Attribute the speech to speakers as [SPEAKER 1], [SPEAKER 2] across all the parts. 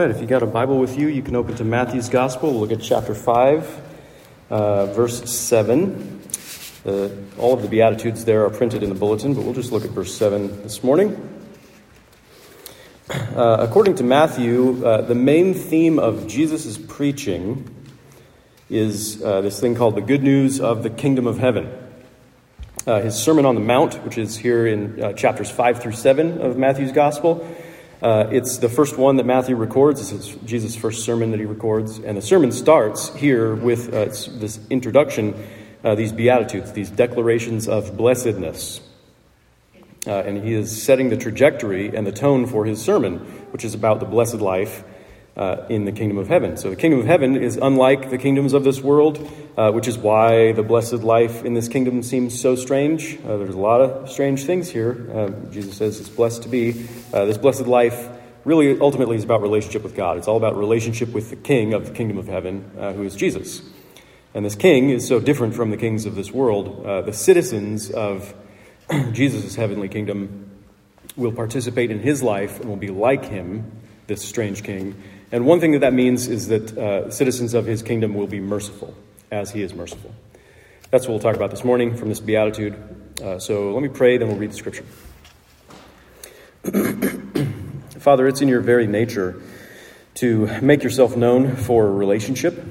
[SPEAKER 1] right, if you got a Bible with you, you can open to Matthew's Gospel. We'll look at chapter 5, uh, verse 7. all of the Beatitudes there are printed in the bulletin, but we'll just look at verse 7 this morning. Uh, according to Matthew, uh, the main theme of Jesus' preaching is uh, this thing called the good news of the kingdom of heaven. Uh, his Sermon on the Mount, which is here in chapters 5 through 7 of Matthew's Gospel, uh, it's the first one that Matthew records. It's Jesus' first sermon that he records. And the sermon starts here with uh, this introduction, uh, these Beatitudes, these declarations of blessedness. Uh, and he is setting the trajectory and the tone for his sermon, which is about the blessed life uh, in the kingdom of heaven. So the kingdom of heaven is unlike the kingdoms of this world, uh, which is why the blessed life in this kingdom seems so strange. Uh, there's a lot of strange things here. Uh, Jesus says it's blessed to be. Uh, this blessed life really ultimately is about relationship with God. It's all about relationship with the king of the kingdom of heaven, uh, who is Jesus. And this king is so different from the kings of this world. the citizens of Jesus' heavenly kingdom will participate in his life and will be like him, this strange king, and one thing that that means is that uh, citizens of his kingdom will be merciful as he is merciful. That's what we'll talk about this morning from this beatitude. Uh, so let me pray, then we'll read the scripture. Father, it's in your very nature to make yourself known for a relationship.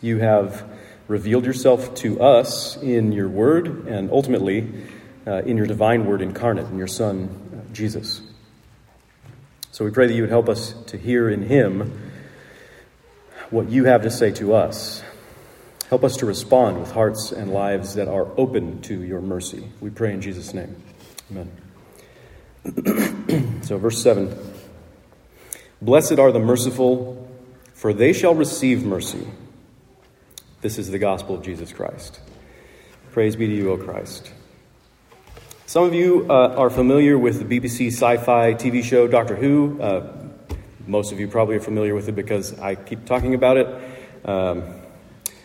[SPEAKER 1] You have revealed yourself to us in your word and ultimately uh, in your divine word incarnate, in your Son, uh, Jesus. So we pray that you would help us to hear in him what you have to say to us. Help us to respond with hearts and lives that are open to your mercy. We pray in Jesus' name. Amen. so, verse 7 Blessed are the merciful, for they shall receive mercy. This is the gospel of Jesus Christ. Praise be to you, O Christ. Some of you uh, are familiar with the BBC sci fi TV show Doctor Who. Uh, most of you probably are familiar with it because I keep talking about it. Um,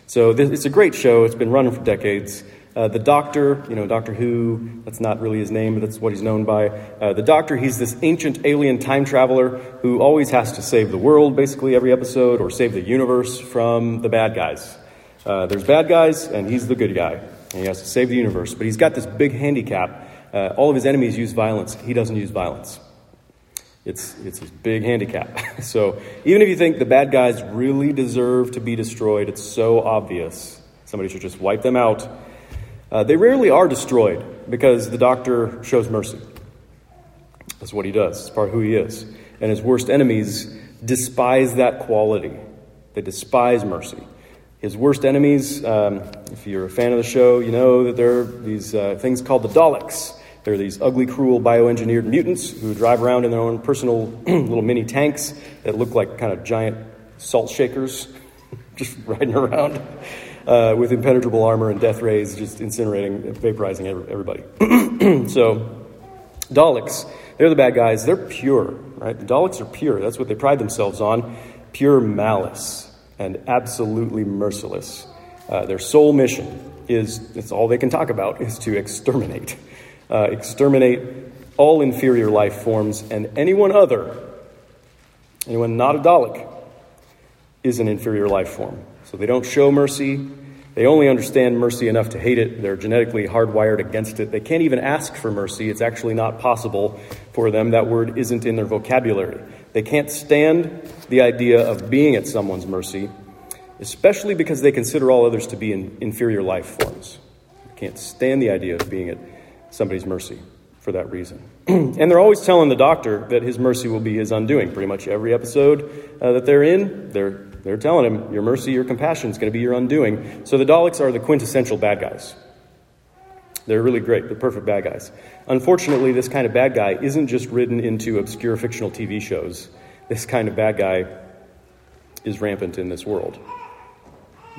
[SPEAKER 1] so, this, it's a great show. It's been running for decades. Uh, the Doctor, you know, Doctor Who, that's not really his name, but that's what he's known by. Uh, the Doctor, he's this ancient alien time traveler who always has to save the world, basically, every episode, or save the universe from the bad guys. Uh, there's bad guys, and he's the good guy. And he has to save the universe. But he's got this big handicap uh, all of his enemies use violence. He doesn't use violence. It's, it's his big handicap. so even if you think the bad guys really deserve to be destroyed, it's so obvious. Somebody should just wipe them out. Uh, they rarely are destroyed because the doctor shows mercy. That's what he does, it's part of who he is. And his worst enemies despise that quality, they despise mercy. His worst enemies, um, if you're a fan of the show, you know that there are these uh, things called the Daleks. They're these ugly, cruel, bioengineered mutants who drive around in their own personal little mini tanks that look like kind of giant salt shakers, just riding around uh, with impenetrable armor and death rays, just incinerating, vaporizing everybody. so, Daleks, they're the bad guys. They're pure, right? The Daleks are pure. That's what they pride themselves on pure malice and absolutely merciless. Uh, their sole mission is, it's all they can talk about, is to exterminate uh, exterminate all inferior life forms, and anyone other, anyone not a Dalek, is an inferior life form. So they don't show mercy. They only understand mercy enough to hate it. They're genetically hardwired against it. They can't even ask for mercy. It's actually not possible for them. That word isn't in their vocabulary. They can't stand the idea of being at someone's mercy, especially because they consider all others to be in inferior life forms. They can't stand the idea of being at somebody's mercy for that reason. and they're always telling the doctor that his mercy will be his undoing. Pretty much every episode uh, that they're in, they're, they're telling him, Your mercy, your compassion is going to be your undoing. So the Daleks are the quintessential bad guys. They're really great, the perfect bad guys. Unfortunately, this kind of bad guy isn't just written into obscure fictional TV shows. This kind of bad guy is rampant in this world.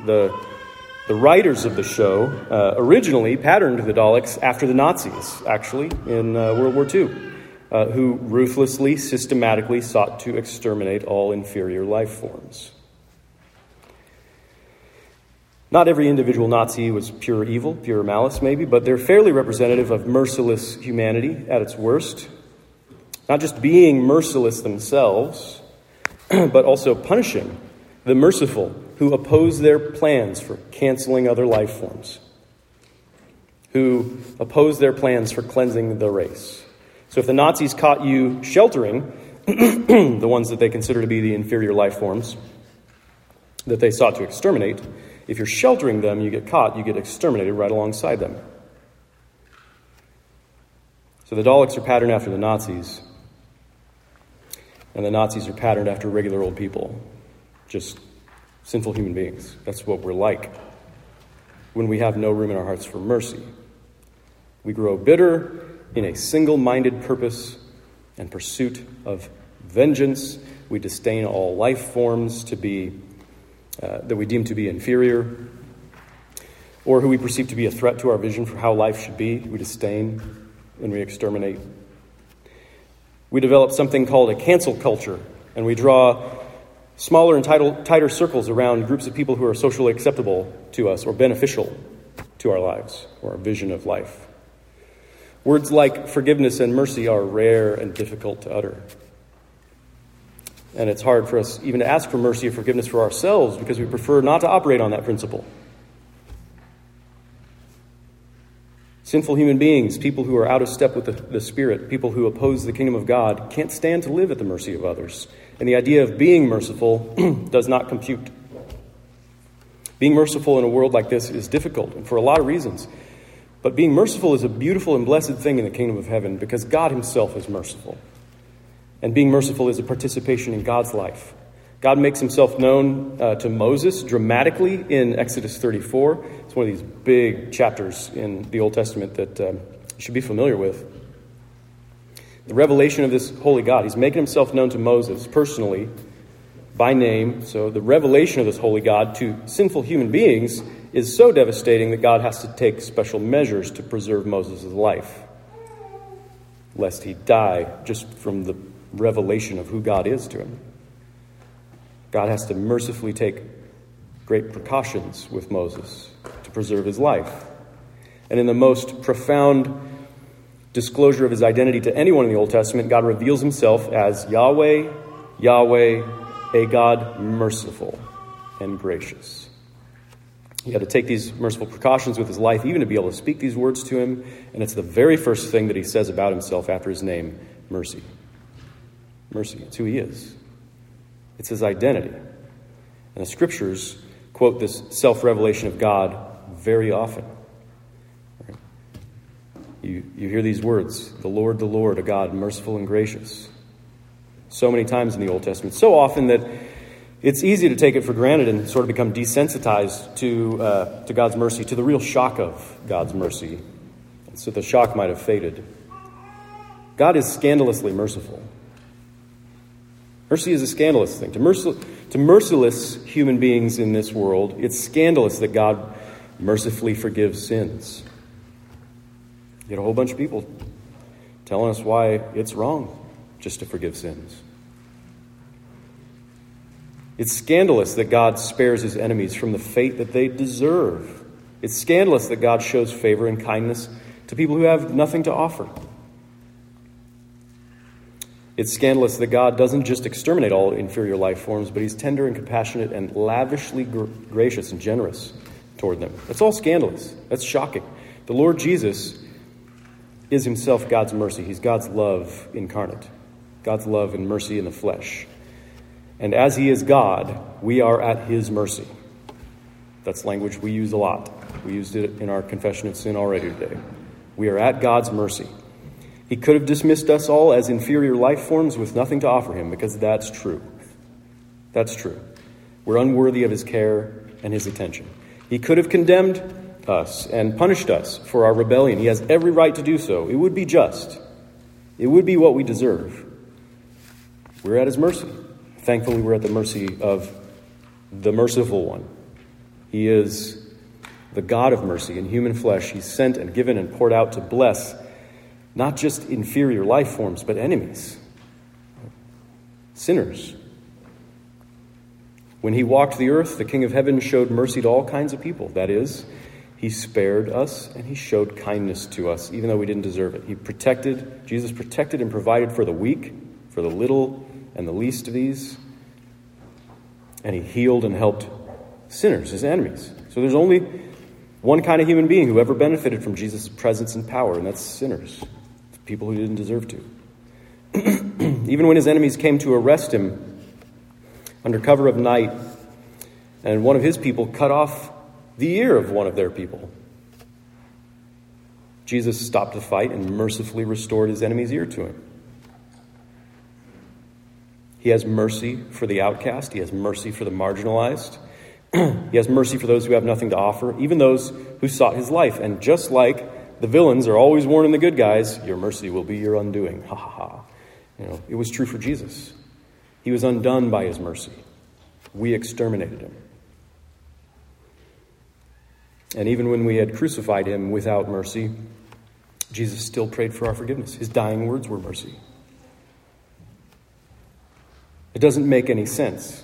[SPEAKER 1] The the writers of the show uh, originally patterned the Daleks after the Nazis, actually, in uh, World War II, uh, who ruthlessly, systematically sought to exterminate all inferior life forms. Not every individual Nazi was pure evil, pure malice, maybe, but they're fairly representative of merciless humanity at its worst. Not just being merciless themselves, but also punishing the merciful who oppose their plans for canceling other life forms, who oppose their plans for cleansing the race. So if the Nazis caught you sheltering the ones that they consider to be the inferior life forms that they sought to exterminate, if you're sheltering them, you get caught, you get exterminated right alongside them. So the Daleks are patterned after the Nazis, and the Nazis are patterned after regular old people, just sinful human beings. That's what we're like when we have no room in our hearts for mercy. We grow bitter in a single minded purpose and pursuit of vengeance. We disdain all life forms to be, uh, that we deem to be inferior or who we perceive to be a threat to our vision for how life should be. We disdain and we exterminate. We develop something called a cancel culture, and we draw smaller and tighter circles around groups of people who are socially acceptable to us or beneficial to our lives or our vision of life. Words like forgiveness and mercy are rare and difficult to utter. And it's hard for us even to ask for mercy or forgiveness for ourselves because we prefer not to operate on that principle. Sinful human beings, people who are out of step with the, the, Spirit, people who oppose the kingdom of God, can't stand to live at the mercy of others. And the idea of being merciful does not compute. Being merciful in a world like this is difficult, and for a lot of reasons. But being merciful is a beautiful and blessed thing in the kingdom of heaven because God Himself is merciful. And being merciful is a participation in God's life. God makes himself known uh, to Moses dramatically in Exodus 34. It's one of these big chapters in the Old Testament that um, you should be familiar with. The revelation of this holy God, he's making himself known to Moses personally by name. So the revelation of this holy God to sinful human beings is so devastating that God has to take special measures to preserve Moses' life, lest he die just from the revelation of who God is to him. God has to mercifully take great precautions with Moses to preserve his life. And in the most profound disclosure of his identity to anyone in the Old Testament, God reveals himself as Yahweh, Yahweh, a God merciful and gracious. He had to take these merciful precautions with his life, even to be able to speak these words to him. And it's the very first thing that he says about himself after his name mercy. Mercy. It's who he is. It's his identity. And the scriptures quote this self revelation of God very often. You, you hear these words the Lord, the Lord, a God merciful and gracious. So many times in the Old Testament. So often that it's easy to take it for granted and sort of become desensitized to, uh, to God's mercy, to the real shock of God's mercy. So the shock might have faded. God is scandalously merciful. Mercy is a scandalous thing. To, mercil- to merciless human beings in this world, it's scandalous that God mercifully forgives sins. Get a whole bunch of people telling us why it's wrong just to forgive sins. It's scandalous that God spares his enemies from the fate that they deserve. It's scandalous that God shows favor and kindness to people who have nothing to offer. It's scandalous that God doesn't just exterminate all inferior life forms, but He's tender and compassionate and lavishly gr- gracious and generous toward them. That's all scandalous. That's shocking. The Lord Jesus is Himself God's mercy. He's God's love incarnate, God's love and mercy in the flesh. And as He is God, we are at His mercy. That's language we use a lot. We used it in our confession of sin already today. We are at God's mercy. He could have dismissed us all as inferior life forms with nothing to offer him, because that's true. That's true. We're unworthy of his care and his attention. He could have condemned us and punished us for our rebellion. He has every right to do so. It would be just, it would be what we deserve. We're at his mercy. Thankfully, we're at the mercy of the merciful one. He is the God of mercy in human flesh. He's sent and given and poured out to bless not just inferior life forms, but enemies, sinners. When he walked the earth, the King of Heaven showed mercy to all kinds of people. That is, he spared us and he showed kindness to us, even though we didn't deserve it. He protected, Jesus protected and provided for the weak, for the little and the least of these, And he healed and helped sinners, his enemies. So there's only one kind of human being who ever benefited from Jesus' presence and power, and that's sinners, people who didn't deserve to. Even when his enemies came to arrest him under cover of night, and one of his people cut off the ear of one of their people, Jesus stopped the fight and mercifully restored his enemy's ear to him. He has mercy for the outcast, he has mercy for the marginalized. he has mercy for those who have nothing to offer, even those who sought his life. And just like the villains are always warning the good guys, your mercy will be your undoing. Ha ha ha. You know, it was true for Jesus. He was undone by his mercy. We exterminated him. And even when we had crucified him without mercy, Jesus still prayed for our forgiveness. His dying words were mercy. It doesn't make any sense.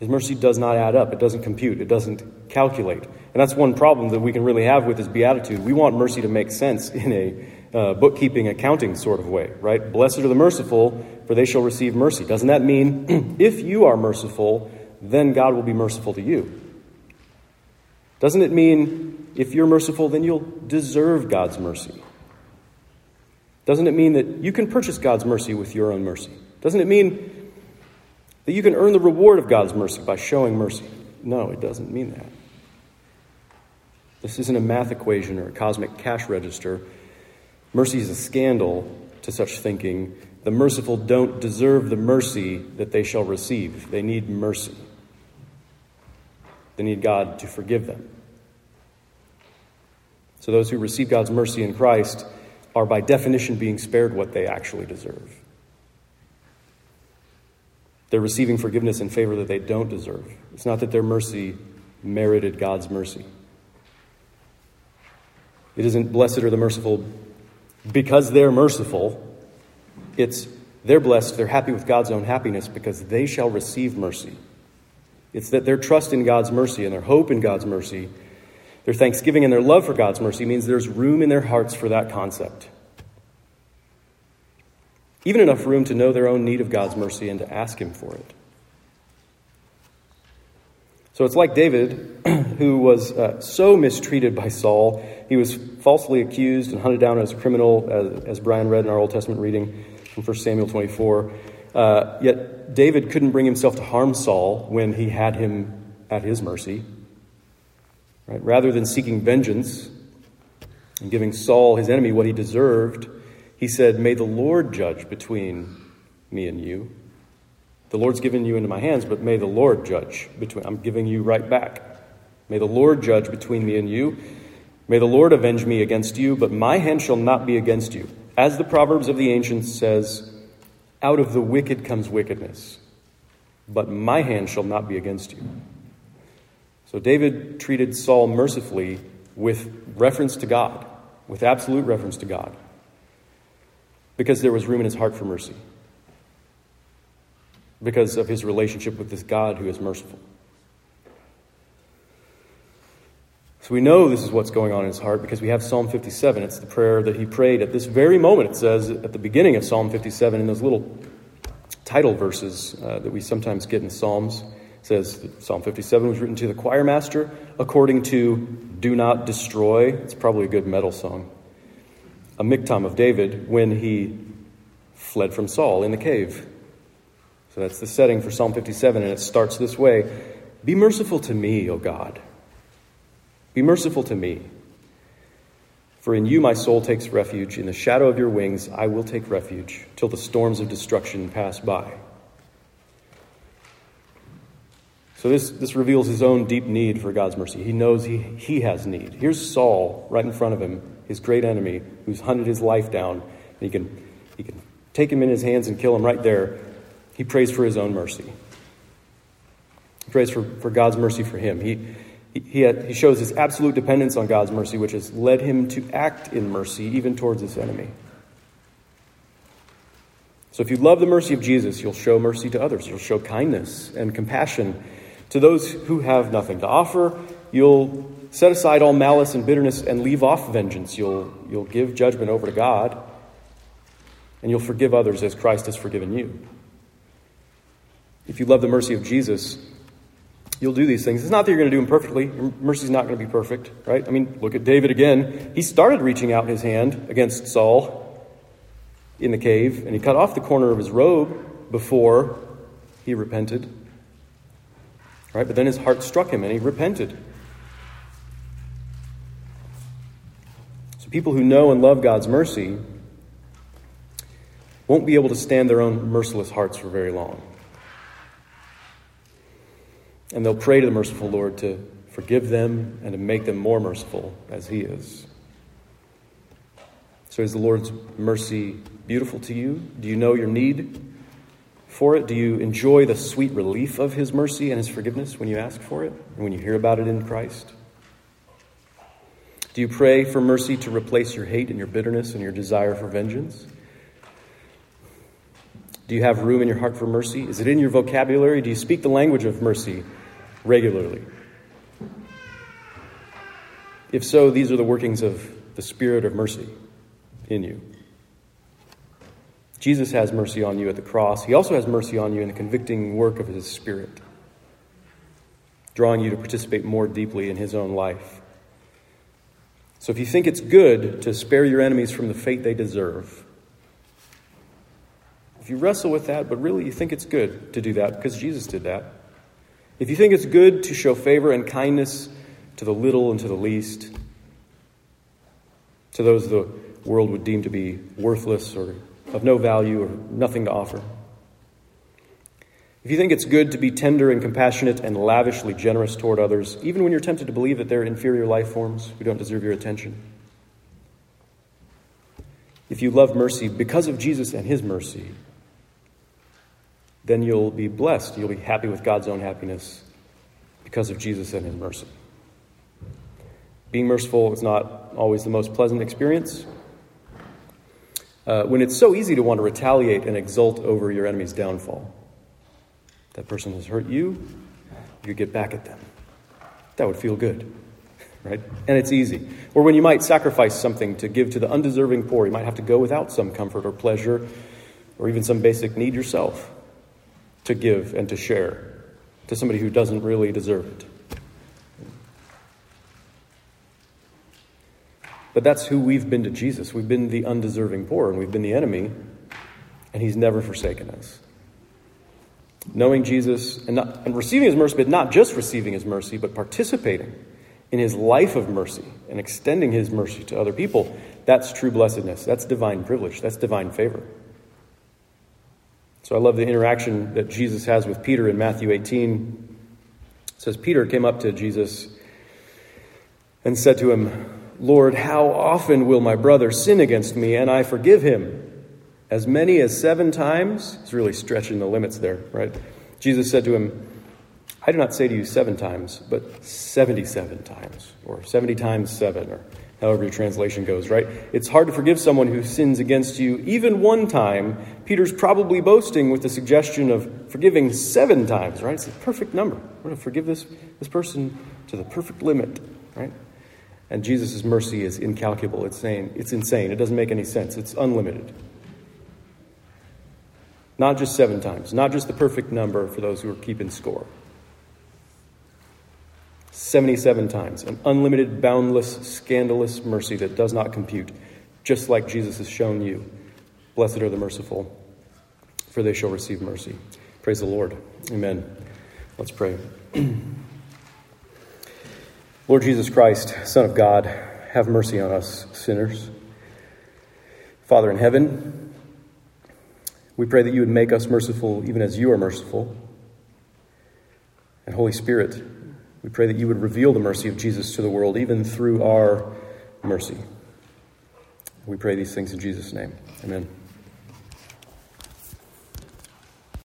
[SPEAKER 1] His mercy does not add up. It doesn't compute. It doesn't calculate. And that's one problem that we can really have with his beatitude. We want mercy to make sense in a uh, bookkeeping, accounting sort of way, right? Blessed are the merciful, for they shall receive mercy. Doesn't that mean if you are merciful, then God will be merciful to you? Doesn't it mean if you're merciful, then you'll deserve God's mercy? Doesn't it mean that you can purchase God's mercy with your own mercy? Doesn't it mean that you can earn the reward of God's mercy by showing mercy? No, it doesn't mean that. This isn't a math equation or a cosmic cash register. Mercy is a scandal to such thinking. The merciful don't deserve the mercy that they shall receive. They need mercy. They need God to forgive them. So, those who receive God's mercy in Christ are, by definition, being spared what they actually deserve. They're receiving forgiveness in favor that they don't deserve. It's not that their mercy merited God's mercy. It isn't blessed are the merciful because they're merciful. It's they're blessed, they're happy with God's own happiness because they shall receive mercy. It's that their trust in God's mercy and their hope in God's mercy, their thanksgiving and their love for God's mercy means there's room in their hearts for that concept. Even enough room to know their own need of God's mercy and to ask Him for it. So it's like David, who was uh, so mistreated by Saul. He was falsely accused and hunted down as a criminal, as, as Brian read in our Old Testament reading from 1 Samuel 24. Uh, yet David couldn't bring himself to harm Saul when he had him at his mercy. Right? Rather than seeking vengeance and giving Saul, his enemy, what he deserved, he said, May the Lord judge between me and you. The Lord's given you into my hands, but may the Lord judge between I'm giving you right back. May the Lord judge between me and you. May the Lord avenge me against you, but my hand shall not be against you. As the Proverbs of the ancients says, out of the wicked comes wickedness, but my hand shall not be against you. So David treated Saul mercifully with reference to God, with absolute reference to God, because there was room in his heart for mercy because of his relationship with this God who is merciful. So we know this is what's going on in his heart because we have Psalm 57. It's the prayer that he prayed at this very moment. It says at the beginning of Psalm 57 in those little title verses uh, that we sometimes get in Psalms. It says Psalm 57 was written to the choir master according to Do Not Destroy. It's probably a good metal song. A miktam of David when he fled from Saul in the cave. So that's the setting for Psalm 57, and it starts this way Be merciful to me, O God. Be merciful to me. For in you my soul takes refuge. In the shadow of your wings I will take refuge till the storms of destruction pass by. So this, this reveals his own deep need for God's mercy. He knows he, he has need. Here's Saul right in front of him, his great enemy, who's hunted his life down. And he can, he can take him in his hands and kill him right there. He prays for his own mercy. He prays for, for God's mercy for him. He, he, had, he shows his absolute dependence on God's mercy, which has led him to act in mercy even towards his enemy. So if you love the mercy of Jesus, you'll show mercy to others. You'll show kindness and compassion to those who have nothing to offer. You'll set aside all malice and bitterness and leave off vengeance. You'll, you'll give judgment over to God, and you'll forgive others as Christ has forgiven you. If you love the mercy of Jesus, you'll do these things. It's not that you're going to do them perfectly. Your mercy's not going to be perfect, right? I mean, look at David again. He started reaching out his hand against Saul in the cave, and he cut off the corner of his robe before he repented. Right? But then his heart struck him and he repented. So people who know and love God's mercy won't be able to stand their own merciless hearts for very long. And they'll pray to the merciful Lord to forgive them and to make them more merciful as He is. So, is the Lord's mercy beautiful to you? Do you know your need for it? Do you enjoy the sweet relief of His mercy and His forgiveness when you ask for it and when you hear about it in Christ? Do you pray for mercy to replace your hate and your bitterness and your desire for vengeance? Do you have room in your heart for mercy? Is it in your vocabulary? Do you speak the language of mercy regularly? If so, these are the workings of the Spirit of mercy in you. Jesus has mercy on you at the cross. He also has mercy on you in the convicting work of His Spirit, drawing you to participate more deeply in His own life. So if you think it's good to spare your enemies from the fate they deserve, if you wrestle with that, but really you think it's good to do that because Jesus did that, if you think it's good to show favor and kindness to the little and to the least, to those the world would deem to be worthless or of no value or nothing to offer, if you think it's good to be tender and compassionate and lavishly generous toward others, even when you're tempted to believe that they're inferior life forms who don't deserve your attention, if you love mercy because of Jesus and his mercy, then you'll be blessed. You'll be happy with God's own happiness because of Jesus and his mercy. Being merciful is not always the most pleasant experience. Uh, when it's so easy to want to retaliate and exult over your enemy's downfall, that person has hurt you, you get back at them. That would feel good, right? And it's easy. Or when you might sacrifice something to give to the undeserving poor, you might have to go without some comfort or pleasure or even some basic need yourself to give and to share to somebody who doesn't really deserve it. But that's who we've been to Jesus. We've been the undeserving poor, and we've been the enemy, and He's never forsaken us. Knowing Jesus and, not, and receiving His mercy, but not just receiving His mercy, but participating in His life of mercy and extending His mercy to other people, that's true blessedness. That's divine privilege. That's divine favor. So I love the interaction that Jesus has with Peter in Matthew 18. It says, Peter came up to Jesus and said to him, Lord, how often will my brother sin against me and I forgive him? As many as seven times? He's really stretching the limits there, right? Jesus said to him, I do not say to you seven times, but 77 times, or 70 times seven, or however your translation goes, right? It's hard to forgive someone who sins against you even one time. Peter's probably boasting with the suggestion of forgiving seven times, right? It's the perfect number. We're going to forgive this, this person to the perfect limit, right? And Jesus' mercy is incalculable. It's. It's insane. It doesn't make any sense. It's unlimited. Not just seven times, not just the perfect number for those who are keeping score. 77 times, an unlimited, boundless, scandalous mercy that does not compute, just like Jesus has shown you. Blessed are the merciful, for they shall receive mercy. Praise the Lord. Amen. Let's pray. Lord Jesus Christ, Son of God, have mercy on us sinners. Father in heaven, we pray that you would make us merciful even as you are merciful. And Holy Spirit, we pray that you would reveal the mercy of Jesus to the world, even through our mercy. We pray these things in Jesus' name. Amen.